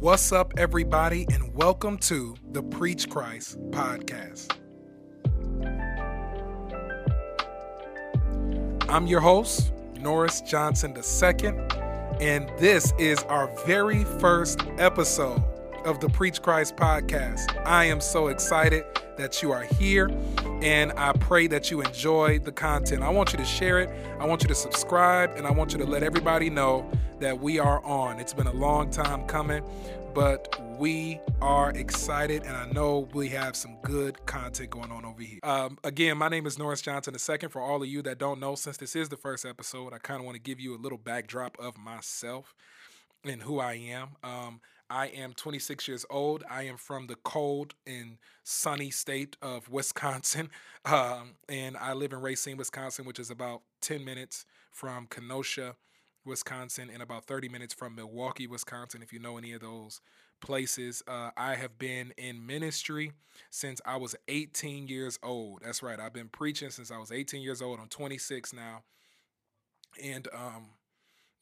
What's up, everybody, and welcome to the Preach Christ podcast. I'm your host, Norris Johnson II, and this is our very first episode of the Preach Christ podcast. I am so excited that you are here, and I pray that you enjoy the content. I want you to share it, I want you to subscribe, and I want you to let everybody know that we are on. It's been a long time coming, but we are excited, and I know we have some good content going on over here. Um, again, my name is Norris Johnson II. For all of you that don't know, since this is the first episode, I kind of want to give you a little backdrop of myself and who I am. Um, I am 26 years old. I am from the cold and sunny state of Wisconsin. Um, and I live in Racine, Wisconsin, which is about 10 minutes from Kenosha, Wisconsin, and about 30 minutes from Milwaukee, Wisconsin, if you know any of those places. Uh, I have been in ministry since I was 18 years old. That's right. I've been preaching since I was 18 years old. I'm 26 now. And um,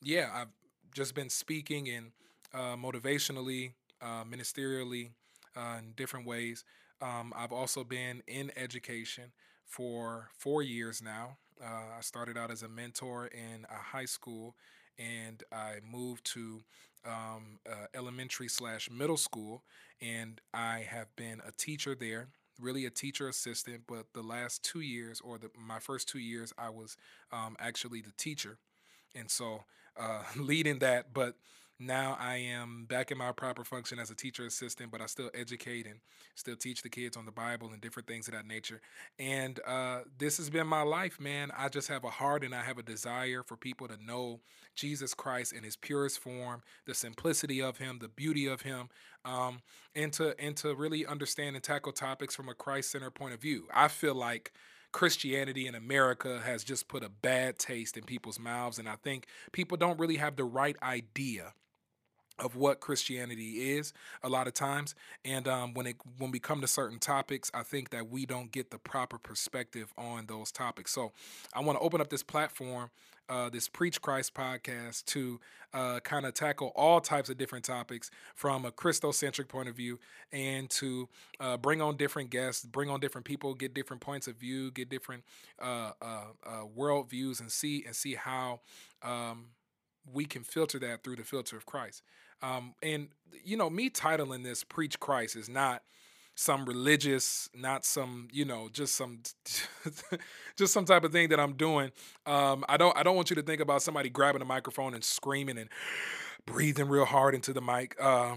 yeah, I've just been speaking and uh, motivationally, uh, ministerially, uh, in different ways. Um, I've also been in education for four years now. Uh, I started out as a mentor in a high school, and I moved to um, elementary slash middle school, and I have been a teacher there. Really, a teacher assistant, but the last two years, or the, my first two years, I was um, actually the teacher, and so uh, leading that. But now I am back in my proper function as a teacher assistant, but I still educate and still teach the kids on the Bible and different things of that nature. And uh, this has been my life, man. I just have a heart and I have a desire for people to know Jesus Christ in his purest form, the simplicity of him, the beauty of him, um, and to and to really understand and tackle topics from a Christ-centered point of view. I feel like Christianity in America has just put a bad taste in people's mouths. And I think people don't really have the right idea of what Christianity is a lot of times, and um, when it when we come to certain topics, I think that we don't get the proper perspective on those topics. So, I want to open up this platform, uh, this Preach Christ podcast, to uh, kind of tackle all types of different topics from a Christocentric point of view, and to uh, bring on different guests, bring on different people, get different points of view, get different uh, uh, uh, world views, and see and see how. Um, we can filter that through the filter of Christ. Um, and you know, me titling this "Preach Christ" is not some religious, not some you know, just some just some type of thing that I'm doing. Um, I don't I don't want you to think about somebody grabbing a microphone and screaming and breathing real hard into the mic. Uh,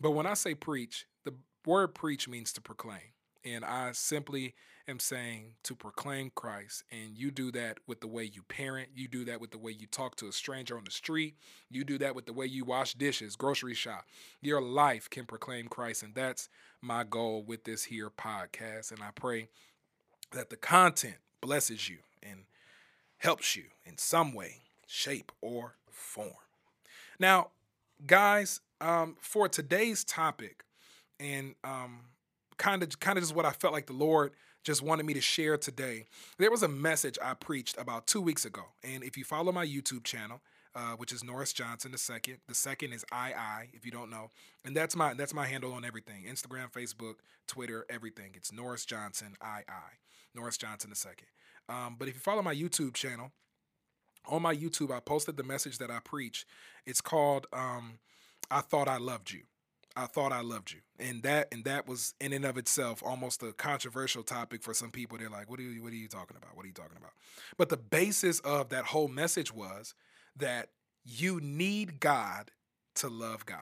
but when I say preach, the word preach means to proclaim, and I simply am saying to proclaim Christ. And you do that with the way you parent, you do that with the way you talk to a stranger on the street, you do that with the way you wash dishes, grocery shop. Your life can proclaim Christ. And that's my goal with this here podcast. And I pray that the content blesses you and helps you in some way, shape, or form. Now, guys, um, for today's topic, and um, kind of kind of just what I felt like the Lord just wanted me to share today. There was a message I preached about two weeks ago. And if you follow my YouTube channel, uh, which is Norris Johnson the second. The second is II, if you don't know, and that's my that's my handle on everything: Instagram, Facebook, Twitter, everything. It's Norris Johnson II, Norris Johnson the second. Um, but if you follow my YouTube channel, on my YouTube, I posted the message that I preach. It's called um, "I Thought I Loved You." I thought I loved you. And that and that was in and of itself almost a controversial topic for some people. They're like, what are you what are you talking about? What are you talking about? But the basis of that whole message was that you need God to love God.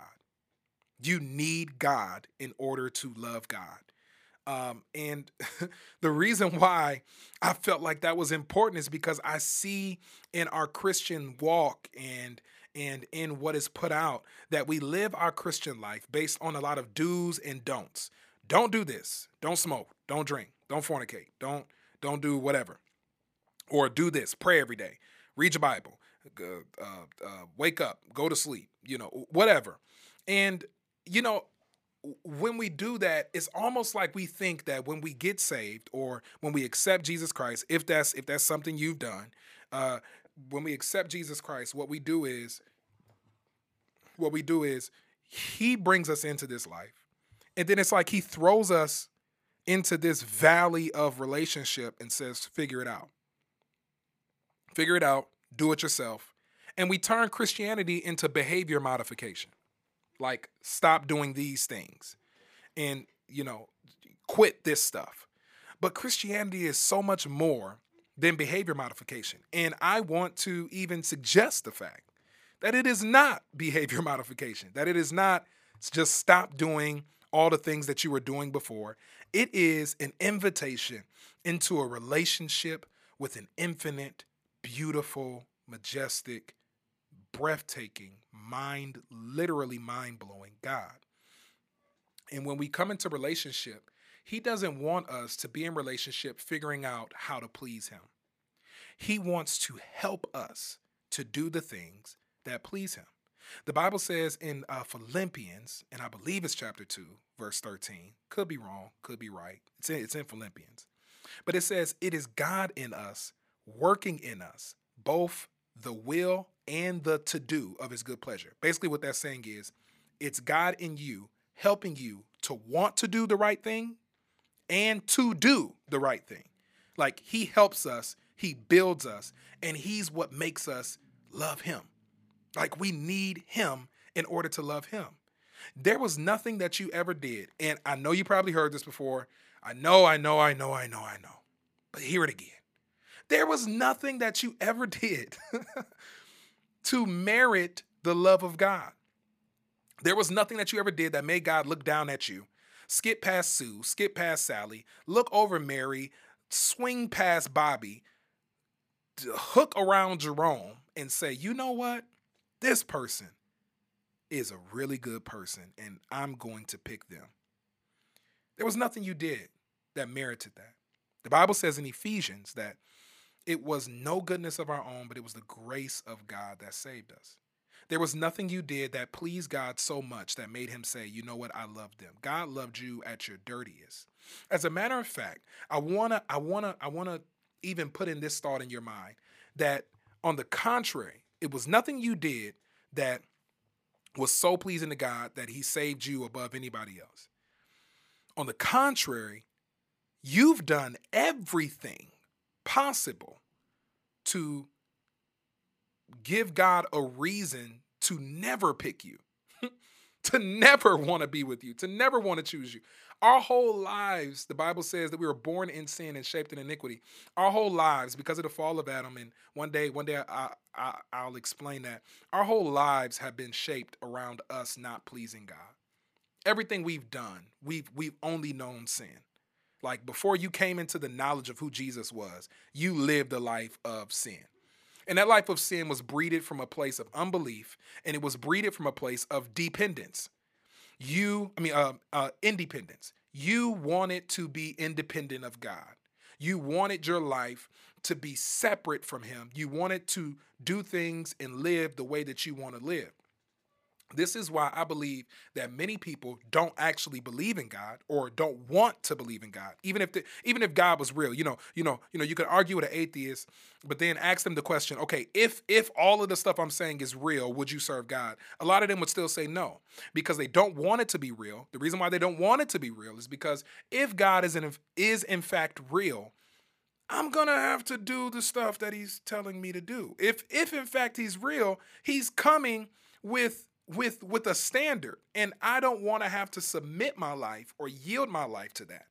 You need God in order to love God. Um, and the reason why I felt like that was important is because I see in our Christian walk and and in what is put out that we live our Christian life based on a lot of do's and don'ts. Don't do this. Don't smoke. Don't drink. Don't fornicate. Don't don't do whatever. Or do this. Pray every day. Read your Bible. Uh, uh, wake up. Go to sleep. You know, whatever. And you know, when we do that, it's almost like we think that when we get saved or when we accept Jesus Christ, if that's if that's something you've done, uh, when we accept Jesus Christ, what we do is what we do is he brings us into this life. And then it's like he throws us into this valley of relationship and says, figure it out. Figure it out, do it yourself. And we turn Christianity into behavior modification. Like, stop doing these things and, you know, quit this stuff. But Christianity is so much more than behavior modification. And I want to even suggest the fact that it is not behavior modification, that it is not just stop doing all the things that you were doing before. It is an invitation into a relationship with an infinite, beautiful, majestic, breathtaking, mind, literally mind blowing God. And when we come into relationship, He doesn't want us to be in relationship figuring out how to please Him. He wants to help us to do the things that please Him. The Bible says in uh, Philippians, and I believe it's chapter 2, verse 13. Could be wrong, could be right. It's in, it's in Philippians. But it says, It is God in us, working in us, both the will and the to do of his good pleasure. Basically, what that's saying is, it's God in you helping you to want to do the right thing and to do the right thing. Like he helps us, he builds us, and he's what makes us love him. Like we need him in order to love him. There was nothing that you ever did, and I know you probably heard this before. I know, I know, I know, I know, I know. But hear it again. There was nothing that you ever did to merit the love of God. There was nothing that you ever did that made God look down at you, skip past Sue, skip past Sally, look over Mary, swing past Bobby, hook around Jerome, and say, you know what? this person is a really good person and I'm going to pick them. There was nothing you did that merited that. The Bible says in Ephesians that it was no goodness of our own, but it was the grace of God that saved us. There was nothing you did that pleased God so much that made him say, you know what, I love them. God loved you at your dirtiest. As a matter of fact, I wanna, I wanna, I wanna even put in this thought in your mind that on the contrary, it was nothing you did that was so pleasing to God that he saved you above anybody else. On the contrary, you've done everything possible to give God a reason to never pick you, to never want to be with you, to never want to choose you. Our whole lives, the Bible says that we were born in sin and shaped in iniquity. Our whole lives, because of the fall of Adam, and one day, one day I, I, I'll explain that. Our whole lives have been shaped around us not pleasing God. Everything we've done, we've we've only known sin. Like before you came into the knowledge of who Jesus was, you lived a life of sin. And that life of sin was breeded from a place of unbelief, and it was breeded from a place of dependence. You, I mean, uh, uh, independence. You wanted to be independent of God. You wanted your life to be separate from Him. You wanted to do things and live the way that you want to live. This is why I believe that many people don't actually believe in God or don't want to believe in God. Even if the, even if God was real, you know, you know, you know, you could argue with an atheist, but then ask them the question, okay, if if all of the stuff I'm saying is real, would you serve God? A lot of them would still say no because they don't want it to be real. The reason why they don't want it to be real is because if God is in is in fact real, I'm gonna have to do the stuff that He's telling me to do. If if in fact He's real, He's coming with with with a standard and i don't want to have to submit my life or yield my life to that.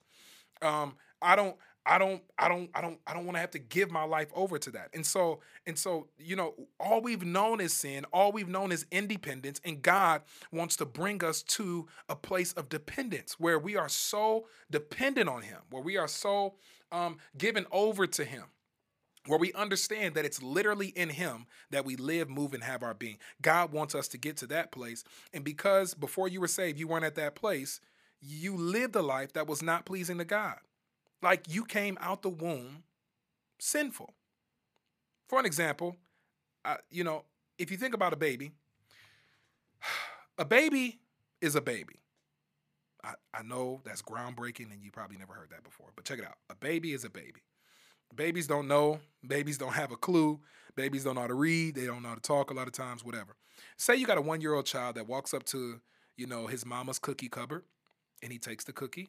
Um i don't i don't i don't i don't i don't want to have to give my life over to that. And so and so you know all we've known is sin all we've known is independence and god wants to bring us to a place of dependence where we are so dependent on him where we are so um given over to him where we understand that it's literally in Him that we live, move, and have our being. God wants us to get to that place. And because before you were saved, you weren't at that place, you lived a life that was not pleasing to God. Like you came out the womb sinful. For an example, uh, you know, if you think about a baby, a baby is a baby. I, I know that's groundbreaking and you probably never heard that before, but check it out. A baby is a baby. Babies don't know. Babies don't have a clue. Babies don't know how to read. They don't know how to talk a lot of times, whatever. Say you got a one year old child that walks up to you know, his mama's cookie cupboard and he takes the cookie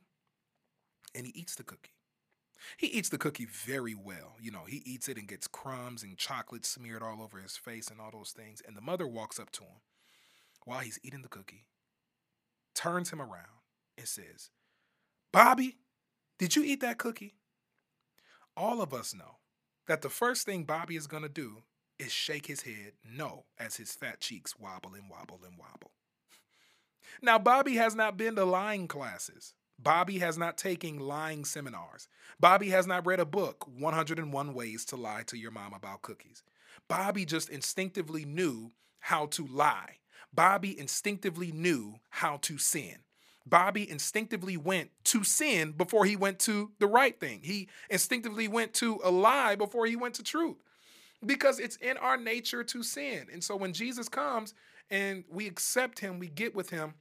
and he eats the cookie. He eats the cookie very well. You know, he eats it and gets crumbs and chocolate smeared all over his face and all those things. And the mother walks up to him while he's eating the cookie, turns him around, and says, Bobby, did you eat that cookie? All of us know that the first thing Bobby is going to do is shake his head no as his fat cheeks wobble and wobble and wobble. Now, Bobby has not been to lying classes. Bobby has not taken lying seminars. Bobby has not read a book, 101 Ways to Lie to Your Mom About Cookies. Bobby just instinctively knew how to lie. Bobby instinctively knew how to sin. Bobby instinctively went to sin before he went to the right thing. He instinctively went to a lie before he went to truth because it's in our nature to sin. And so when Jesus comes and we accept him, we get with him,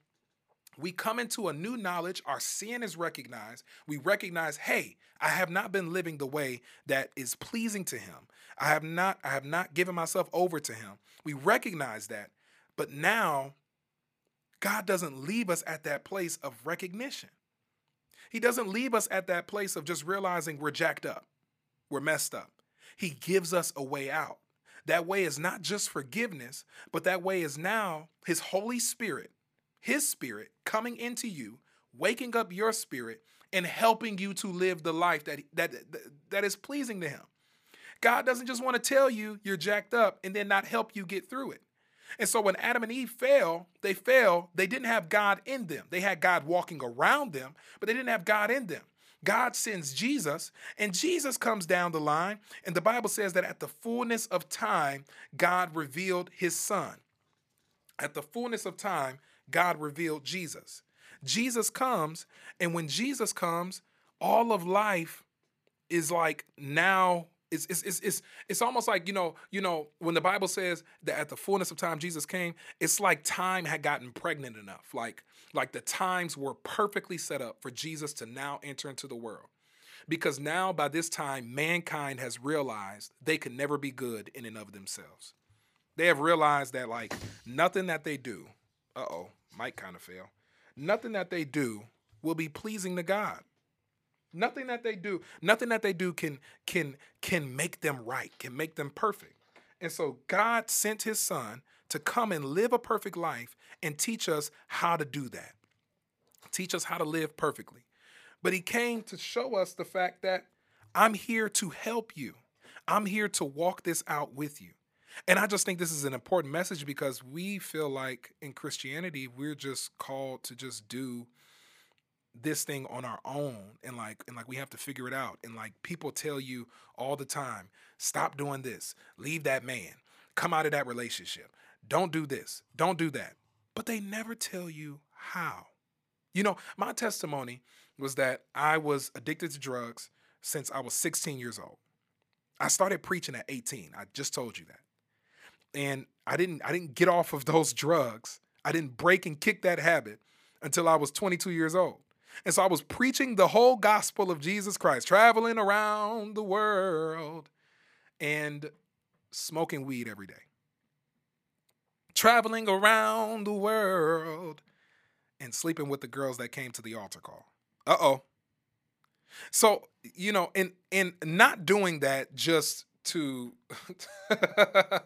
we come into a new knowledge, our sin is recognized. We recognize, hey, I have not been living the way that is pleasing to him. I have not I have not given myself over to him. We recognize that. But now God doesn't leave us at that place of recognition. He doesn't leave us at that place of just realizing we're jacked up, we're messed up. He gives us a way out. That way is not just forgiveness, but that way is now His Holy Spirit, His Spirit coming into you, waking up your spirit, and helping you to live the life that, that, that is pleasing to Him. God doesn't just want to tell you you're jacked up and then not help you get through it. And so when Adam and Eve fell, they fell, they didn't have God in them. They had God walking around them, but they didn't have God in them. God sends Jesus, and Jesus comes down the line, and the Bible says that at the fullness of time, God revealed his son. At the fullness of time, God revealed Jesus. Jesus comes, and when Jesus comes, all of life is like now it's, it's, it's, it's, it's almost like you know you know when the bible says that at the fullness of time jesus came it's like time had gotten pregnant enough. Like like the times were perfectly set up for jesus to now enter into the world. Because now by this time mankind has realized they could never be good in and of themselves. They have realized that like nothing that they do uh-oh might kind of fail nothing that they do will be pleasing to god Nothing that they do, nothing that they do can can can make them right, can make them perfect. And so God sent his son to come and live a perfect life and teach us how to do that. Teach us how to live perfectly. But he came to show us the fact that I'm here to help you. I'm here to walk this out with you. And I just think this is an important message because we feel like in Christianity, we're just called to just do this thing on our own and like and like we have to figure it out. And like people tell you all the time stop doing this. Leave that man. Come out of that relationship. Don't do this. Don't do that. But they never tell you how. You know my testimony was that i was addicted to drugs since i was 16 years old. I started preaching at 18 i just told you that. And i didn't i didn't get off of those drugs. I didn't break and kick that habit until i was 22 years old and so I was preaching the whole gospel of Jesus Christ, traveling around the world and smoking weed every day. Traveling around the world and sleeping with the girls that came to the altar call. Uh oh. So, you know, in in not doing that just to uh,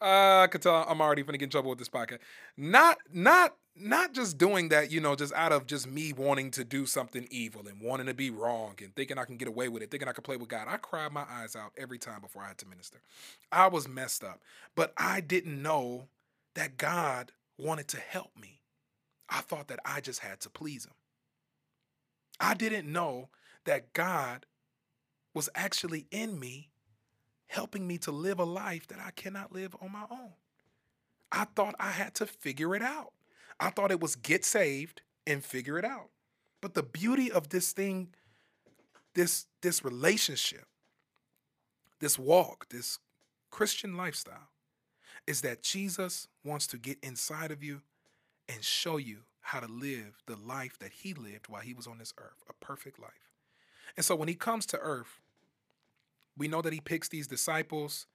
I could tell I'm already gonna get in trouble with this podcast. Not not not just doing that, you know, just out of just me wanting to do something evil and wanting to be wrong and thinking I can get away with it, thinking I can play with God. I cried my eyes out every time before I had to minister. I was messed up, but I didn't know that God wanted to help me. I thought that I just had to please him. I didn't know that God was actually in me, helping me to live a life that I cannot live on my own. I thought I had to figure it out. I thought it was get saved and figure it out. But the beauty of this thing, this this relationship, this walk, this Christian lifestyle is that Jesus wants to get inside of you and show you how to live the life that he lived while he was on this earth, a perfect life. And so when he comes to earth, we know that he picks these disciples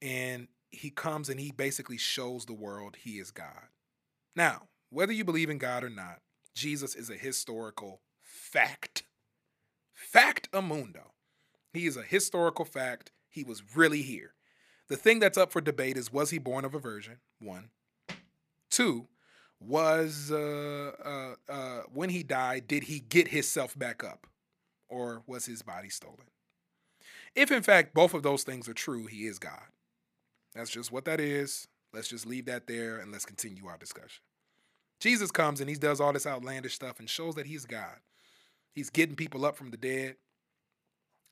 and he comes and he basically shows the world he is God. Now, whether you believe in God or not, Jesus is a historical fact. Fact amundo. He is a historical fact. He was really here. The thing that's up for debate is was he born of a virgin? One. Two, was uh, uh, uh, when he died, did he get himself back up? Or was his body stolen? If in fact both of those things are true, he is God. That's just what that is. Let's just leave that there and let's continue our discussion. Jesus comes and he does all this outlandish stuff and shows that he's God. He's getting people up from the dead.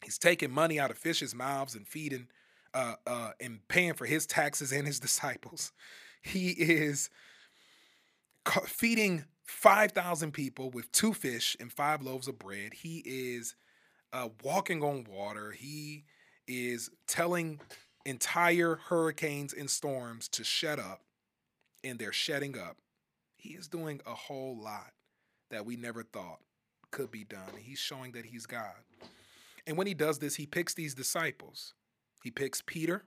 He's taking money out of fish's mouths and feeding uh, uh, and paying for his taxes and his disciples. He is feeding 5,000 people with two fish and five loaves of bread. He is uh, walking on water. He is telling entire hurricanes and storms to shut up, and they're shutting up. He is doing a whole lot that we never thought could be done. He's showing that he's God. And when he does this, he picks these disciples. He picks Peter,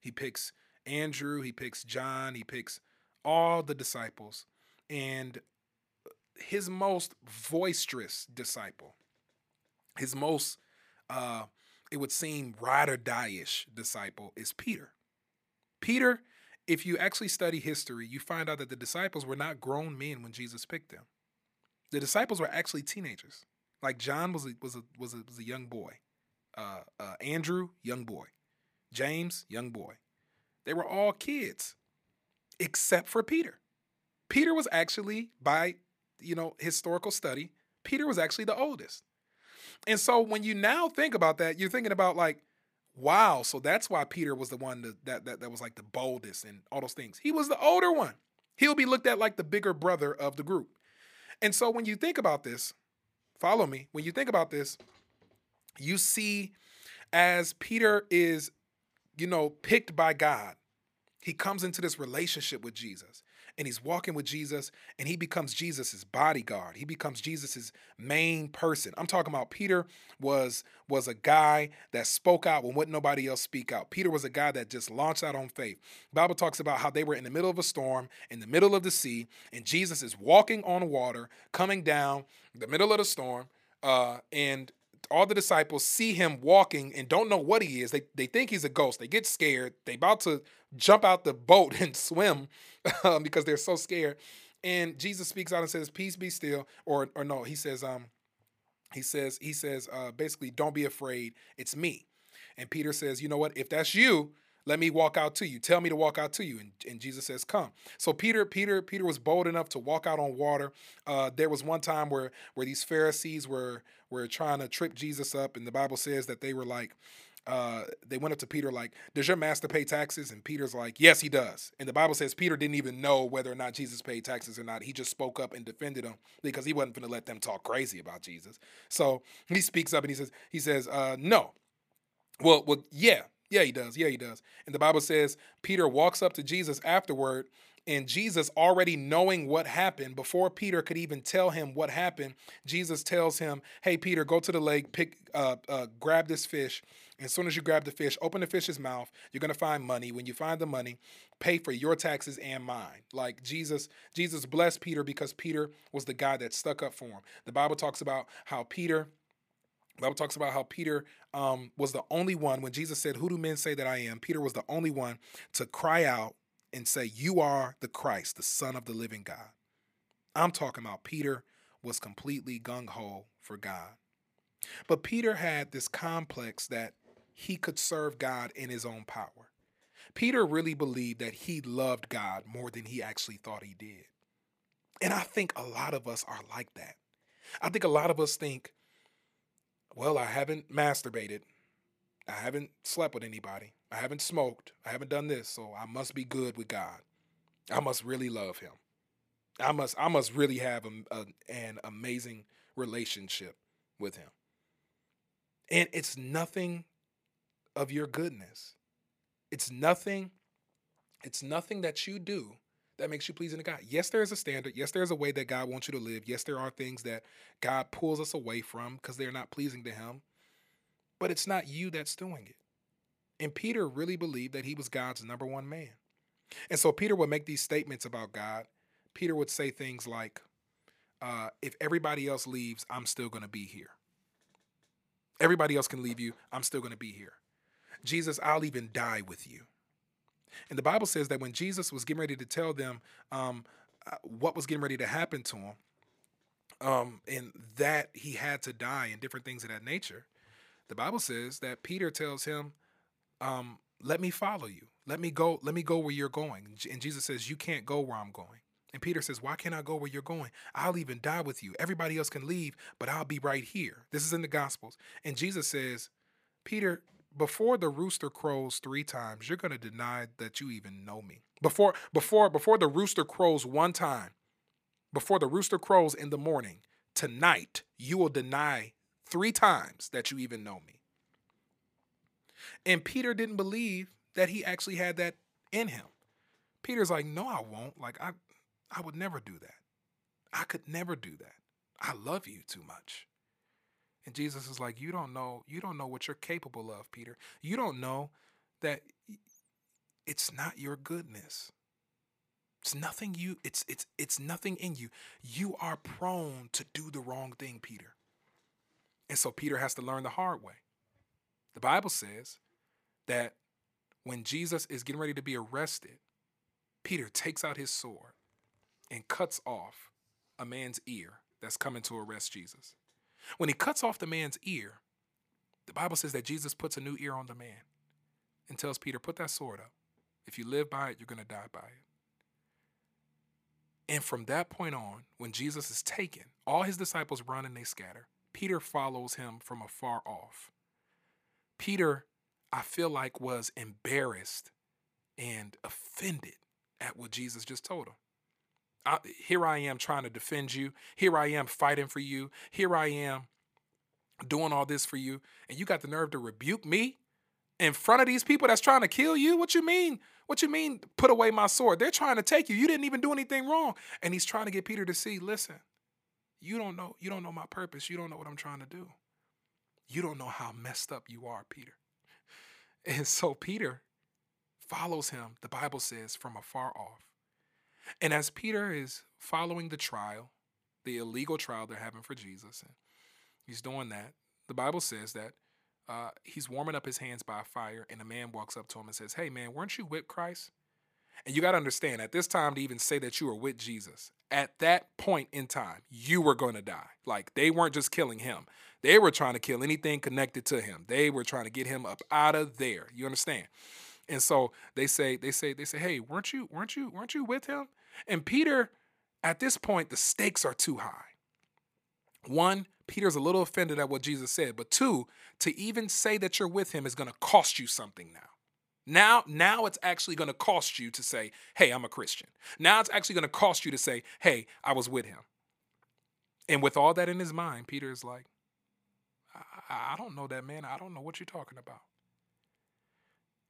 he picks Andrew, he picks John, he picks all the disciples. And his most boisterous disciple, his most, uh, it would seem ride or die ish disciple is Peter. Peter, if you actually study history, you find out that the disciples were not grown men when Jesus picked them. The disciples were actually teenagers. Like John was a, was a, was a, was a young boy. Uh, uh, Andrew, young boy. James, young boy. They were all kids, except for Peter. Peter was actually, by you know historical study, Peter was actually the oldest. And so when you now think about that, you're thinking about like, wow, so that's why Peter was the one that that that, that was like the boldest and all those things. He was the older one. He'll be looked at like the bigger brother of the group. And so when you think about this, follow me. When you think about this, you see as Peter is, you know, picked by God, he comes into this relationship with Jesus and he's walking with Jesus and he becomes Jesus's bodyguard. He becomes Jesus's main person. I'm talking about Peter was was a guy that spoke out when wouldn't nobody else speak out. Peter was a guy that just launched out on faith. Bible talks about how they were in the middle of a storm, in the middle of the sea, and Jesus is walking on water, coming down the middle of the storm, uh, and all the disciples see him walking and don't know what he is. They they think he's a ghost. They get scared. They about to jump out the boat and swim um, because they're so scared. And Jesus speaks out and says, "Peace be still." Or or no, he says, um, he says he says uh, basically, "Don't be afraid. It's me." And Peter says, "You know what? If that's you, let me walk out to you. Tell me to walk out to you. And, and Jesus says, Come. So Peter, Peter, Peter was bold enough to walk out on water. Uh, there was one time where where these Pharisees were were trying to trip Jesus up, and the Bible says that they were like, uh, they went up to Peter like, "Does your master pay taxes?" And Peter's like, "Yes, he does." And the Bible says Peter didn't even know whether or not Jesus paid taxes or not. He just spoke up and defended him because he wasn't going to let them talk crazy about Jesus. So he speaks up and he says, "He says, uh, no." Well, well, yeah, yeah, he does. Yeah, he does. And the Bible says Peter walks up to Jesus afterward, and Jesus, already knowing what happened, before Peter could even tell him what happened, Jesus tells him, "Hey, Peter, go to the lake, pick, uh, uh, grab this fish. As soon as you grab the fish, open the fish's mouth. You're gonna find money. When you find the money, pay for your taxes and mine." Like Jesus, Jesus blessed Peter because Peter was the guy that stuck up for him. The Bible talks about how Peter Bible talks about how Peter um, was the only one, when Jesus said, Who do men say that I am? Peter was the only one to cry out and say, You are the Christ, the Son of the living God. I'm talking about Peter was completely gung ho for God. But Peter had this complex that he could serve God in his own power. Peter really believed that he loved God more than he actually thought he did. And I think a lot of us are like that. I think a lot of us think, well, I haven't masturbated. I haven't slept with anybody. I haven't smoked. I haven't done this, so I must be good with God. I must really love him. I must I must really have a, a, an amazing relationship with him. And it's nothing of your goodness. It's nothing it's nothing that you do that makes you pleasing to God. Yes, there is a standard. Yes, there's a way that God wants you to live. Yes, there are things that God pulls us away from because they're not pleasing to Him. But it's not you that's doing it. And Peter really believed that he was God's number one man. And so Peter would make these statements about God Peter would say things like, uh, if everybody else leaves, I'm still going to be here. Everybody else can leave you. I'm still going to be here. Jesus, I'll even die with you. And the Bible says that when Jesus was getting ready to tell them um, uh, what was getting ready to happen to him, um, and that he had to die and different things of that nature, the Bible says that Peter tells him, um, "Let me follow you. Let me go. Let me go where you're going." And Jesus says, "You can't go where I'm going." And Peter says, Why can't I go where you're going? I'll even die with you. Everybody else can leave, but I'll be right here. This is in the Gospels. And Jesus says, Peter, before the rooster crows three times, you're going to deny that you even know me. Before, before, before the rooster crows one time, before the rooster crows in the morning, tonight, you will deny three times that you even know me. And Peter didn't believe that he actually had that in him. Peter's like, no, I won't. Like, I, I would never do that. I could never do that. I love you too much. And Jesus is like, you don't know, you don't know what you're capable of, Peter. You don't know that it's not your goodness. It's nothing you it's it's it's nothing in you. You are prone to do the wrong thing, Peter. And so Peter has to learn the hard way. The Bible says that when Jesus is getting ready to be arrested, Peter takes out his sword and cuts off a man's ear that's coming to arrest Jesus. When he cuts off the man's ear, the Bible says that Jesus puts a new ear on the man and tells Peter, Put that sword up. If you live by it, you're going to die by it. And from that point on, when Jesus is taken, all his disciples run and they scatter. Peter follows him from afar off. Peter, I feel like, was embarrassed and offended at what Jesus just told him. I, here I am trying to defend you. Here I am fighting for you. Here I am doing all this for you. And you got the nerve to rebuke me in front of these people that's trying to kill you? What you mean? What you mean put away my sword? They're trying to take you. You didn't even do anything wrong. And he's trying to get Peter to see, listen, you don't know, you don't know my purpose. You don't know what I'm trying to do. You don't know how messed up you are, Peter. And so Peter follows him, the Bible says, from afar off. And as Peter is following the trial, the illegal trial they're having for Jesus, and he's doing that, the Bible says that uh, he's warming up his hands by a fire, and a man walks up to him and says, Hey, man, weren't you with Christ? And you got to understand, at this time, to even say that you were with Jesus, at that point in time, you were going to die. Like they weren't just killing him, they were trying to kill anything connected to him. They were trying to get him up out of there. You understand? And so they say, they say, they say, hey, weren't you, weren't you, weren't you with him? And Peter, at this point, the stakes are too high. One, Peter's a little offended at what Jesus said, but two, to even say that you're with him is going to cost you something now. Now, now it's actually going to cost you to say, "Hey, I'm a Christian." Now it's actually going to cost you to say, "Hey, I was with him." And with all that in his mind, Peter is like, I, I don't know that man. I don't know what you're talking about."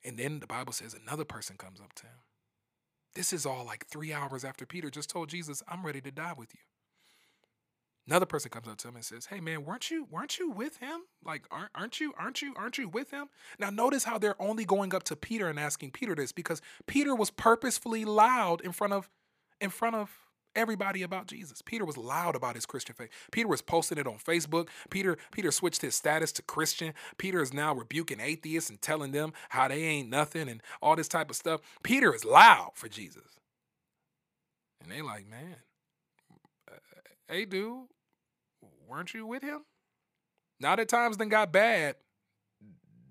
And then the Bible says another person comes up to him. This is all like three hours after Peter just told Jesus, I'm ready to die with you. Another person comes up to him and says, "Hey man, weren't you weren't you with him? Like aren't aren't you aren't you aren't you with him?" Now notice how they're only going up to Peter and asking Peter this because Peter was purposefully loud in front of in front of everybody about Jesus. Peter was loud about his Christian faith. Peter was posting it on Facebook. Peter Peter switched his status to Christian. Peter is now rebuking atheists and telling them how they ain't nothing and all this type of stuff. Peter is loud for Jesus. And they like, "Man, uh, hey dude, weren't you with him? Now that times then got bad,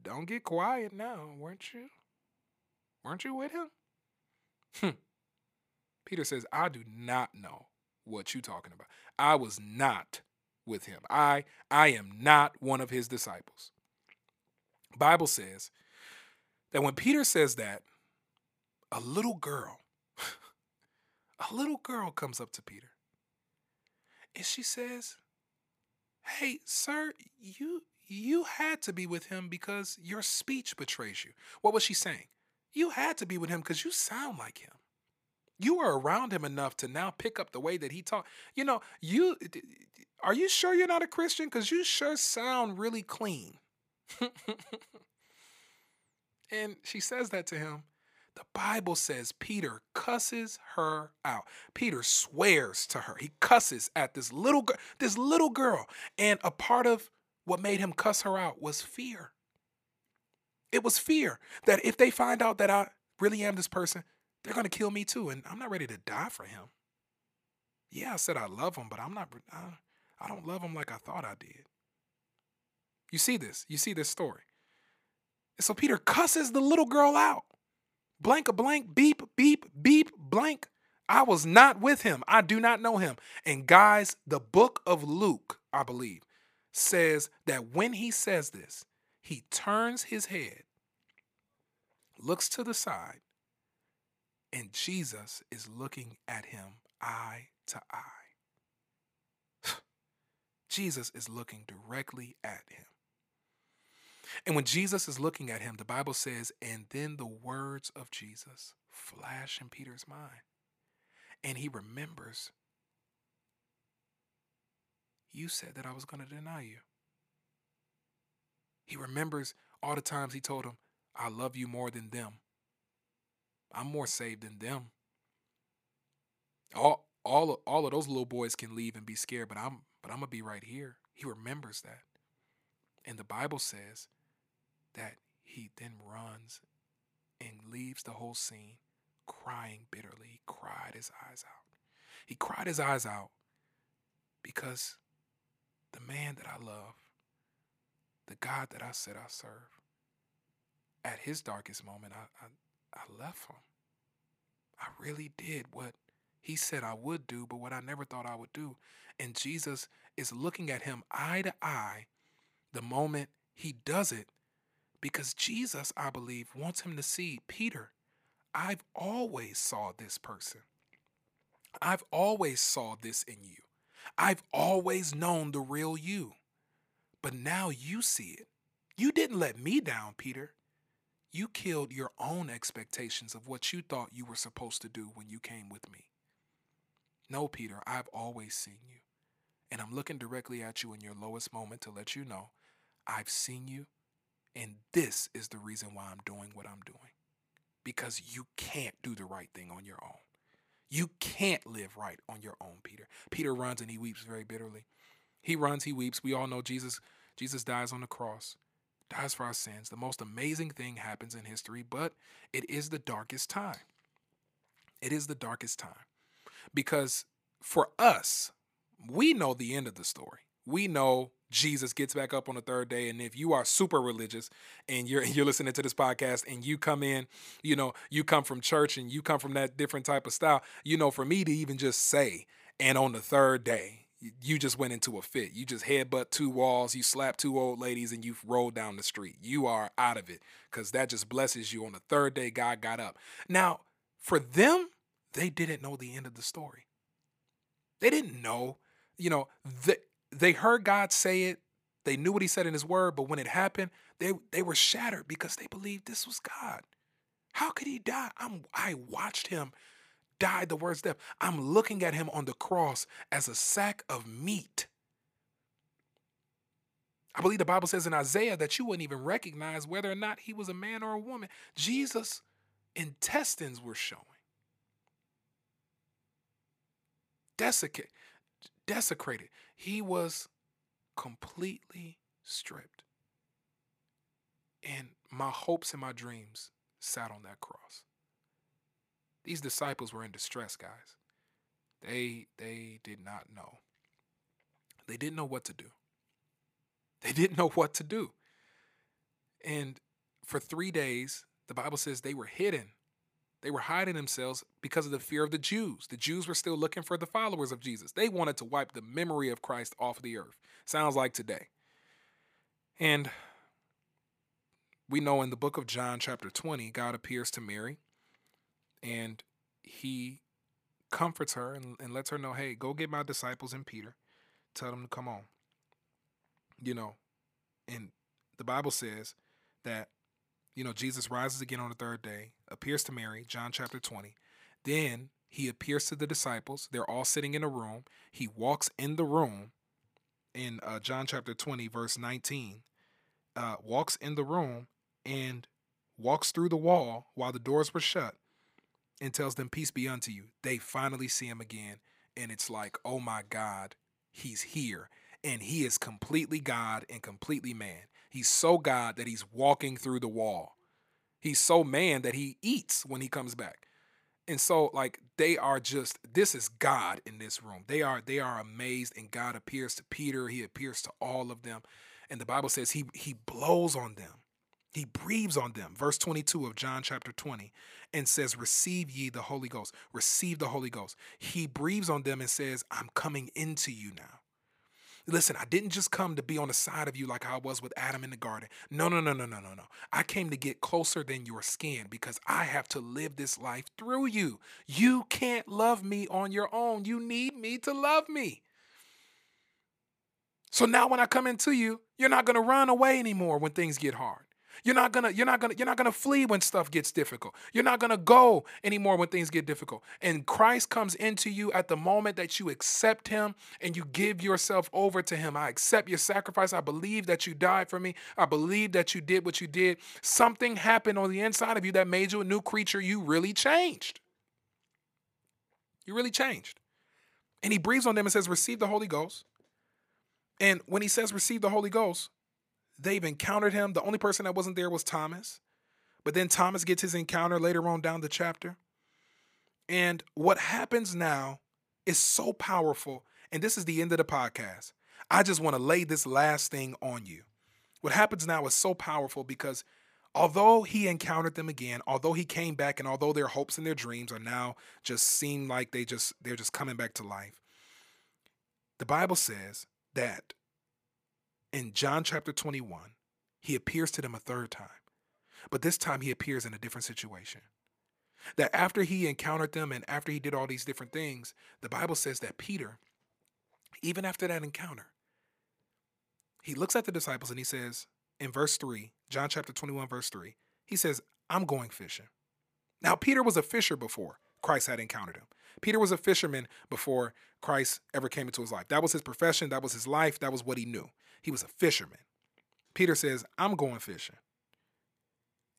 don't get quiet now, weren't you? Weren't you with him? Peter says, I do not know what you're talking about. I was not with him. I I am not one of his disciples. Bible says that when Peter says that, a little girl, a little girl comes up to Peter. And she says, Hey, sir, you you had to be with him because your speech betrays you. What was she saying? You had to be with him because you sound like him. You were around him enough to now pick up the way that he talked. You know, you are you sure you're not a Christian? Because you sure sound really clean. and she says that to him The Bible says Peter cusses her out. Peter swears to her. He cusses at this little girl, this little girl. And a part of what made him cuss her out was fear. It was fear that if they find out that I really am this person, they're going to kill me too. And I'm not ready to die for him. Yeah, I said I love him, but I'm not, I, I don't love him like I thought I did. You see this. You see this story. And so Peter cusses the little girl out. Blank a blank, beep, beep, beep, blank. I was not with him. I do not know him. And guys, the book of Luke, I believe, says that when he says this, he turns his head, looks to the side, and Jesus is looking at him eye to eye. Jesus is looking directly at him. And when Jesus is looking at him, the Bible says, and then the words of Jesus flash in Peter's mind. And he remembers, you said that I was going to deny you. He remembers all the times he told him, I love you more than them. I'm more saved than them. All all of, all of those little boys can leave and be scared, but I'm but I'm gonna be right here. He remembers that. And the Bible says that he then runs and leaves the whole scene crying bitterly. He cried his eyes out. He cried his eyes out because the man that I love, the God that I said I serve, at his darkest moment, I, I, I left him. I really did what he said I would do, but what I never thought I would do. And Jesus is looking at him eye to eye the moment he does it because Jesus, I believe, wants him to see Peter. I've always saw this person. I've always saw this in you. I've always known the real you. But now you see it. You didn't let me down, Peter. You killed your own expectations of what you thought you were supposed to do when you came with me. No, Peter, I've always seen you. And I'm looking directly at you in your lowest moment to let you know I've seen you and this is the reason why I'm doing what I'm doing. Because you can't do the right thing on your own. You can't live right on your own, Peter. Peter runs and he weeps very bitterly. He runs, he weeps. We all know Jesus Jesus dies on the cross, dies for our sins. The most amazing thing happens in history, but it is the darkest time. It is the darkest time. Because for us, we know the end of the story. We know Jesus gets back up on the third day. And if you are super religious and you're you're listening to this podcast and you come in, you know, you come from church and you come from that different type of style, you know, for me to even just say, and on the third day, you just went into a fit. You just headbutt two walls, you slap two old ladies, and you rolled down the street. You are out of it because that just blesses you. On the third day, God got up. Now, for them, they didn't know the end of the story. They didn't know, you know, the, they heard God say it. They knew what he said in his word, but when it happened, they they were shattered because they believed this was God. How could he die? I'm I watched him die the worst death. I'm looking at him on the cross as a sack of meat. I believe the Bible says in Isaiah that you wouldn't even recognize whether or not he was a man or a woman. Jesus' intestines were showing. Desiccate desecrated. He was completely stripped. And my hopes and my dreams sat on that cross. These disciples were in distress, guys. They they did not know. They didn't know what to do. They didn't know what to do. And for 3 days, the Bible says they were hidden they were hiding themselves because of the fear of the Jews. The Jews were still looking for the followers of Jesus. They wanted to wipe the memory of Christ off the earth. Sounds like today. And we know in the book of John, chapter 20, God appears to Mary and he comforts her and, and lets her know hey, go get my disciples and Peter. Tell them to come on. You know, and the Bible says that you know, Jesus rises again on the third day, appears to Mary, John chapter 20. Then he appears to the disciples. They're all sitting in a room. He walks in the room in uh, John chapter 20, verse 19. Uh, walks in the room and walks through the wall while the doors were shut, and tells them, Peace be unto you. They finally see him again. And it's like, oh my God, he's here. And he is completely God and completely man. He's so God that he's walking through the wall. He's so man that he eats when he comes back. And so like they are just this is God in this room. They are they are amazed and God appears to Peter, he appears to all of them. And the Bible says he he blows on them. He breathes on them. Verse 22 of John chapter 20 and says, Receive ye the Holy Ghost. Receive the Holy Ghost. He breathes on them and says, I'm coming into you now. Listen, I didn't just come to be on the side of you like I was with Adam in the garden. No, no, no, no, no, no, no. I came to get closer than your skin because I have to live this life through you. You can't love me on your own. You need me to love me. So now when I come into you, you're not going to run away anymore when things get hard. You're not gonna, you're not gonna, you're not gonna flee when stuff gets difficult. You're not gonna go anymore when things get difficult. And Christ comes into you at the moment that you accept him and you give yourself over to him. I accept your sacrifice. I believe that you died for me. I believe that you did what you did. Something happened on the inside of you that made you a new creature. You really changed. You really changed. And he breathes on them and says, Receive the Holy Ghost. And when he says receive the Holy Ghost, They've encountered him. The only person that wasn't there was Thomas. But then Thomas gets his encounter later on down the chapter. And what happens now is so powerful. And this is the end of the podcast. I just want to lay this last thing on you. What happens now is so powerful because although he encountered them again, although he came back and although their hopes and their dreams are now just seem like they just they're just coming back to life. The Bible says that in John chapter 21, he appears to them a third time, but this time he appears in a different situation. That after he encountered them and after he did all these different things, the Bible says that Peter, even after that encounter, he looks at the disciples and he says, in verse 3, John chapter 21, verse 3, he says, I'm going fishing. Now, Peter was a fisher before Christ had encountered him. Peter was a fisherman before Christ ever came into his life. That was his profession, that was his life, that was what he knew. He was a fisherman. Peter says, I'm going fishing.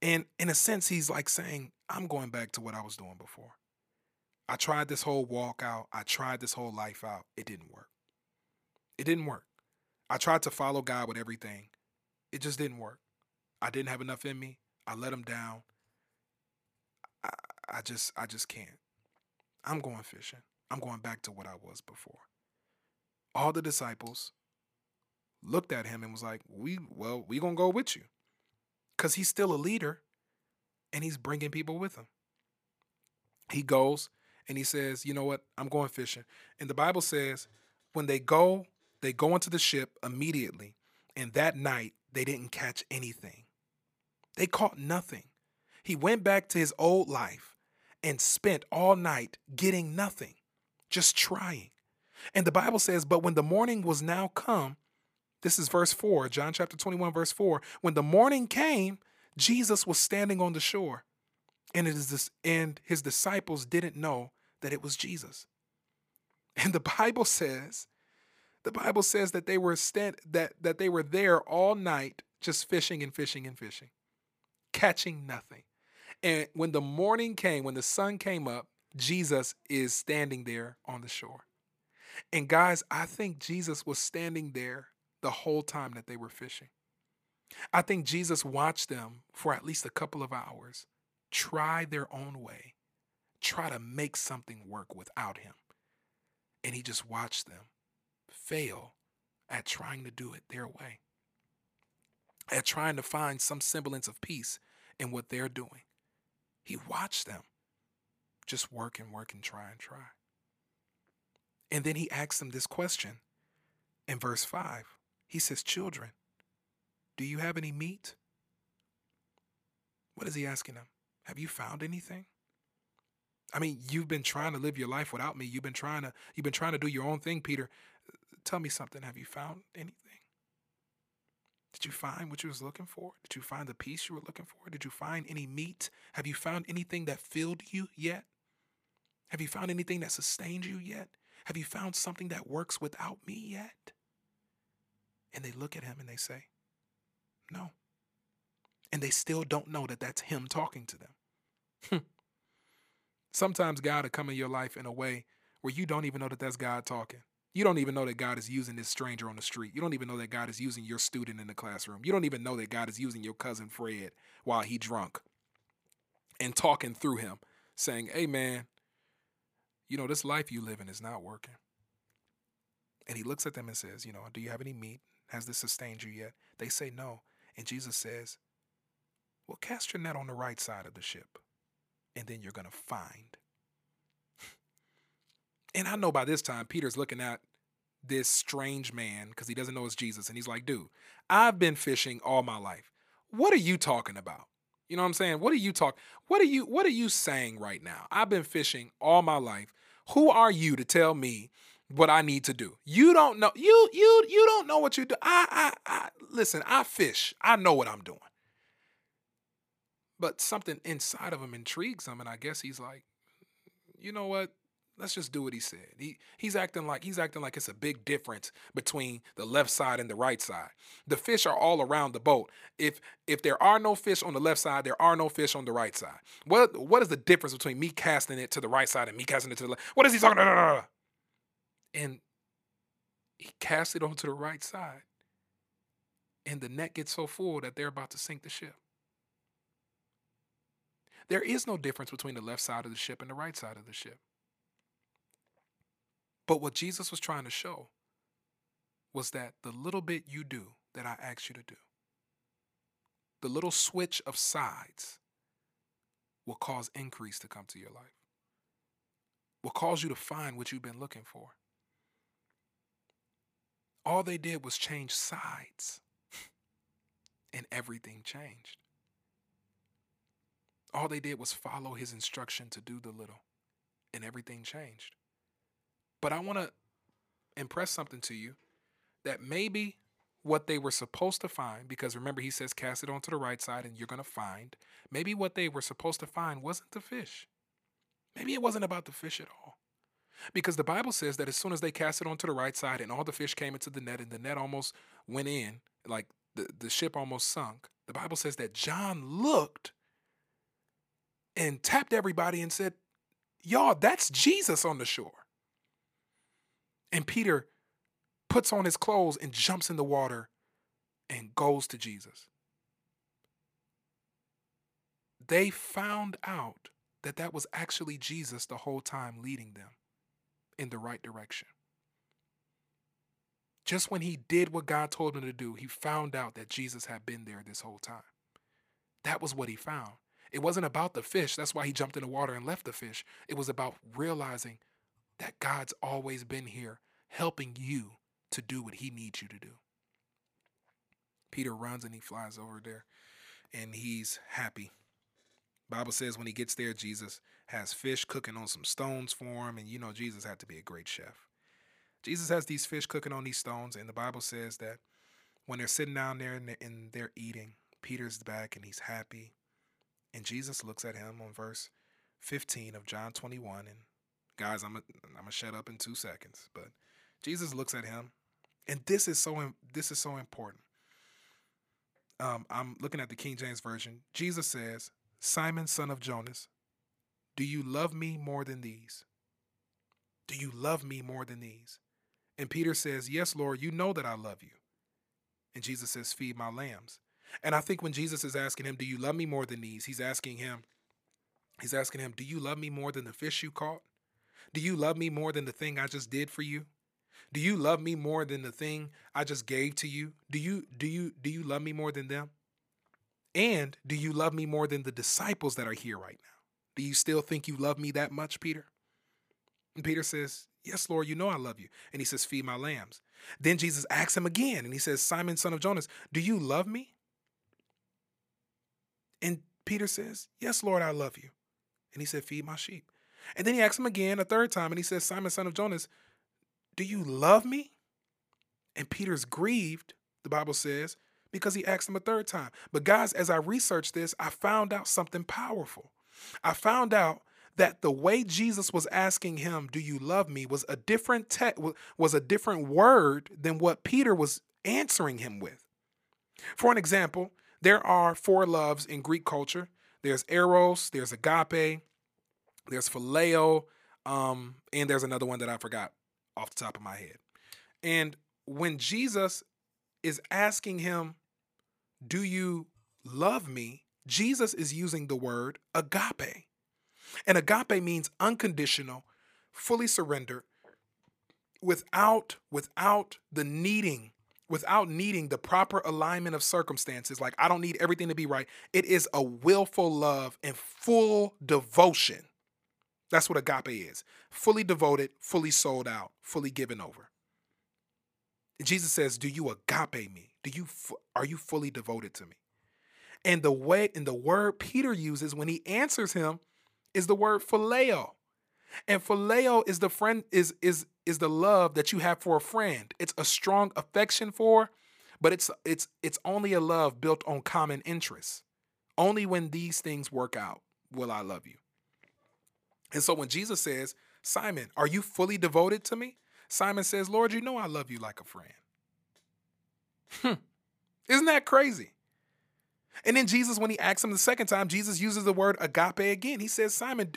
And in a sense, he's like saying, I'm going back to what I was doing before. I tried this whole walk out. I tried this whole life out. It didn't work. It didn't work. I tried to follow God with everything. It just didn't work. I didn't have enough in me. I let him down. I, I just I just can't. I'm going fishing. I'm going back to what I was before. All the disciples looked at him and was like, "We well, we gonna go with you," because he's still a leader, and he's bringing people with him. He goes and he says, "You know what? I'm going fishing." And the Bible says, when they go, they go into the ship immediately, and that night they didn't catch anything. They caught nothing. He went back to his old life and spent all night getting nothing, just trying. And the Bible says, But when the morning was now come, this is verse 4, John chapter 21, verse 4. When the morning came, Jesus was standing on the shore, and it is this, and his disciples didn't know that it was Jesus. And the Bible says, the Bible says that they were stand, that, that they were there all night just fishing and fishing and fishing, catching nothing. And when the morning came, when the sun came up, Jesus is standing there on the shore. And guys, I think Jesus was standing there the whole time that they were fishing. I think Jesus watched them for at least a couple of hours try their own way, try to make something work without him. And he just watched them fail at trying to do it their way, at trying to find some semblance of peace in what they're doing. He watched them just work and work and try and try. And then he asked them this question in verse 5 he says, Children, do you have any meat? What is he asking them? Have you found anything? I mean, you've been trying to live your life without me. You've been trying to you've been trying to do your own thing, Peter. Tell me something. Have you found anything? Did you find what you was looking for? Did you find the peace you were looking for? Did you find any meat? Have you found anything that filled you yet? Have you found anything that sustained you yet? Have you found something that works without me yet? And they look at him and they say, No. And they still don't know that that's Him talking to them. Hmm. Sometimes God will come in your life in a way where you don't even know that that's God talking. You don't even know that God is using this stranger on the street. You don't even know that God is using your student in the classroom. You don't even know that God is using your cousin Fred while he drunk and talking through him, saying, Hey man, you know, this life you live in is not working. And he looks at them and says, You know, do you have any meat? Has this sustained you yet? They say no. And Jesus says, Well, cast your net on the right side of the ship, and then you're going to find. and I know by this time, Peter's looking at this strange man because he doesn't know it's Jesus. And he's like, Dude, I've been fishing all my life. What are you talking about? You know what I'm saying? What are you talk? What are you what are you saying right now? I've been fishing all my life. Who are you to tell me what I need to do? You don't know. You you you don't know what you do. I I, I listen. I fish. I know what I'm doing. But something inside of him intrigues him, and I guess he's like, you know what? Let's just do what he said. He he's acting like he's acting like it's a big difference between the left side and the right side. The fish are all around the boat. If if there are no fish on the left side, there are no fish on the right side. What what is the difference between me casting it to the right side and me casting it to the left? What is he talking about? And he casts it onto the right side. And the net gets so full that they're about to sink the ship. There is no difference between the left side of the ship and the right side of the ship. But what Jesus was trying to show was that the little bit you do that I asked you to do, the little switch of sides will cause increase to come to your life, will cause you to find what you've been looking for. All they did was change sides, and everything changed. All they did was follow his instruction to do the little, and everything changed. But I want to impress something to you that maybe what they were supposed to find, because remember, he says, cast it onto the right side and you're going to find. Maybe what they were supposed to find wasn't the fish. Maybe it wasn't about the fish at all. Because the Bible says that as soon as they cast it onto the right side and all the fish came into the net and the net almost went in, like the, the ship almost sunk, the Bible says that John looked and tapped everybody and said, Y'all, that's Jesus on the shore. And Peter puts on his clothes and jumps in the water and goes to Jesus. They found out that that was actually Jesus the whole time leading them in the right direction. Just when he did what God told him to do, he found out that Jesus had been there this whole time. That was what he found. It wasn't about the fish. That's why he jumped in the water and left the fish. It was about realizing that God's always been here helping you to do what he needs you to do. Peter runs and he flies over there and he's happy. Bible says when he gets there Jesus has fish cooking on some stones for him and you know Jesus had to be a great chef. Jesus has these fish cooking on these stones and the Bible says that when they're sitting down there and they're, and they're eating, Peter's back and he's happy. And Jesus looks at him on verse 15 of John 21 and guys, I'm I'm gonna shut up in 2 seconds, but Jesus looks at him, and this is so this is so important. Um, I'm looking at the King James version. Jesus says, "Simon, son of Jonas, do you love me more than these? Do you love me more than these?" And Peter says, "Yes, Lord, you know that I love you." And Jesus says, "Feed my lambs." And I think when Jesus is asking him, "Do you love me more than these?" He's asking him, he's asking him, "Do you love me more than the fish you caught? Do you love me more than the thing I just did for you?" Do you love me more than the thing I just gave to you? Do you do you do you love me more than them? And do you love me more than the disciples that are here right now? Do you still think you love me that much, Peter? And Peter says, Yes, Lord, you know I love you. And he says, Feed my lambs. Then Jesus asks him again, and he says, Simon, son of Jonas, do you love me? And Peter says, Yes, Lord, I love you. And he said, Feed my sheep. And then he asks him again a third time, and he says, Simon, son of Jonas, do you love me? And Peter's grieved, the Bible says, because he asked him a third time. But guys, as I researched this, I found out something powerful. I found out that the way Jesus was asking him, "Do you love me?" was a different te- was a different word than what Peter was answering him with. For an example, There are four loves in Greek culture there's eros, there's agape, there's phileo, um, and there's another one that I forgot off the top of my head. And when Jesus is asking him, Do you love me? Jesus is using the word agape. And agape means unconditional, fully surrendered, without without the needing without needing the proper alignment of circumstances. Like i don't need everything to be right. It is a willful love and full devotion. That's what agape is. Fully devoted fully sold out fully given over. Jesus says do you agape me do you are you fully devoted to me and the way and the word peter uses when he answers him is the word phileo and phileo is the friend is is is the love that you have for a friend. It's a strong affection for, but it's it's it's only a love built on common interests. Only when these things work out will I love you. And so when Jesus says, "Simon, are you fully devoted to me?" Simon says, "Lord, you know I love you like a friend." Hmm. Isn't that crazy? And then Jesus, when he asks him the second time, Jesus uses the word agape again. He says, Simon,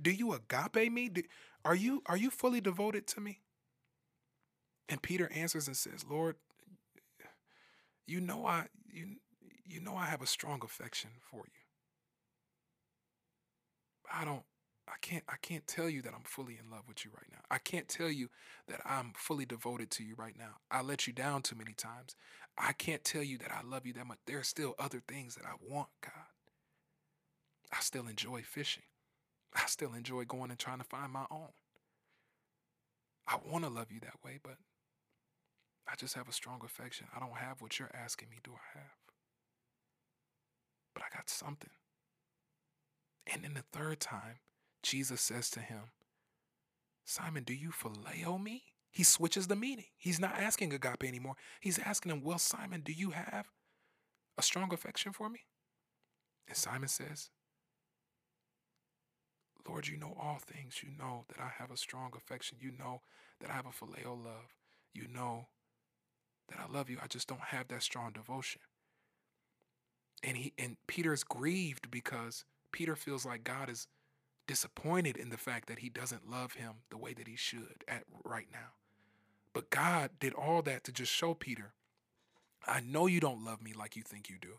do you agape me? Are you are you fully devoted to me? And Peter answers and says, Lord, you know I you you know I have a strong affection for you. I don't I can't I can't tell you that I'm fully in love with you right now. I can't tell you that I'm fully devoted to you right now. I let you down too many times. I can't tell you that I love you that much. There are still other things that I want, God. I still enjoy fishing. I still enjoy going and trying to find my own. I want to love you that way, but I just have a strong affection. I don't have what you're asking me, do I have? But I got something. And then the third time, Jesus says to him, Simon, do you phileo me? He switches the meaning. He's not asking agape anymore. He's asking him, Well, Simon, do you have a strong affection for me? And Simon says, Lord, you know all things. You know that I have a strong affection. You know that I have a phileo love. You know that I love you. I just don't have that strong devotion. And he and Peter is grieved because Peter feels like God is disappointed in the fact that he doesn't love him the way that he should at right now. But God did all that to just show Peter, I know you don't love me like you think you do.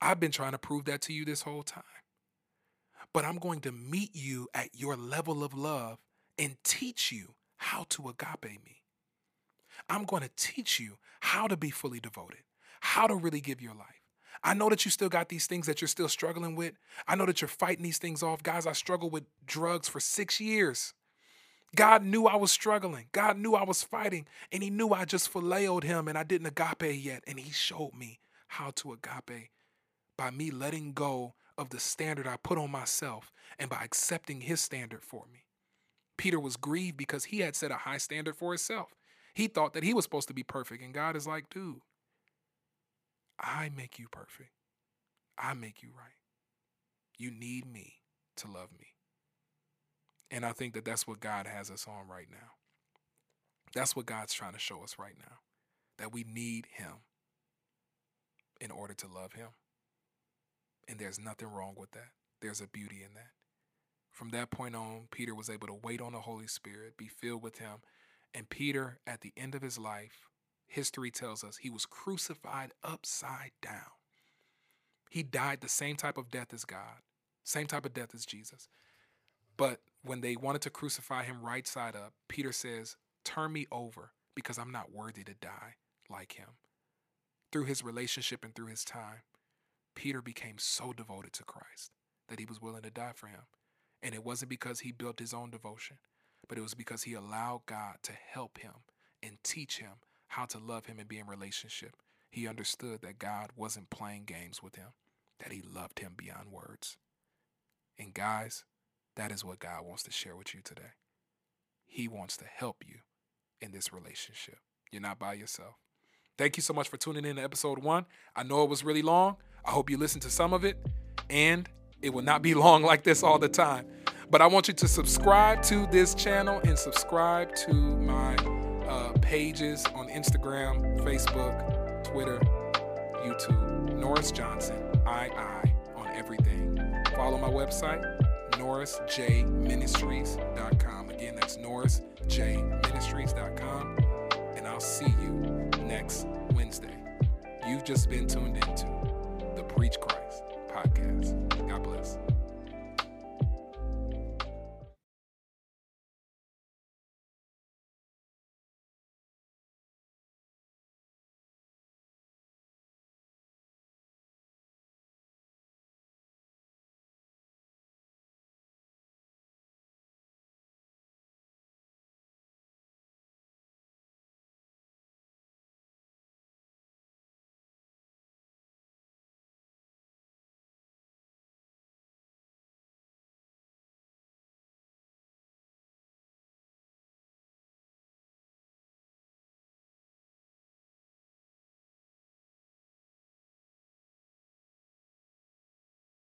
I've been trying to prove that to you this whole time but I'm going to meet you at your level of love and teach you how to agape me. I'm going to teach you how to be fully devoted, how to really give your life. I know that you still got these things that you're still struggling with. I know that you're fighting these things off. Guys, I struggled with drugs for six years. God knew I was struggling. God knew I was fighting. And He knew I just phileoed Him and I didn't agape yet. And He showed me how to agape by me letting go of the standard I put on myself and by accepting his standard for me. Peter was grieved because he had set a high standard for himself. He thought that he was supposed to be perfect, and God is like, dude, I make you perfect. I make you right. You need me to love me. And I think that that's what God has us on right now. That's what God's trying to show us right now that we need Him in order to love Him. And there's nothing wrong with that. There's a beauty in that. From that point on, Peter was able to wait on the Holy Spirit, be filled with Him. And Peter, at the end of his life, history tells us he was crucified upside down. He died the same type of death as God, same type of death as Jesus. But when they wanted to crucify him right side up, Peter says, Turn me over because I'm not worthy to die like him. Through his relationship and through his time, Peter became so devoted to Christ that he was willing to die for him. And it wasn't because he built his own devotion, but it was because he allowed God to help him and teach him how to love him and be in relationship. He understood that God wasn't playing games with him, that he loved him beyond words. And guys, that is what God wants to share with you today. He wants to help you in this relationship. You're not by yourself. Thank you so much for tuning in to episode one. I know it was really long. I hope you listened to some of it, and it will not be long like this all the time. But I want you to subscribe to this channel and subscribe to my pages on Instagram, Facebook, Twitter, YouTube, Norris Johnson, II on everything. Follow my website, norrisjministries.com. Again, that's norrisjministries.com. And I'll see you next Wednesday. You've just been tuned into the Preach Christ podcast. God bless.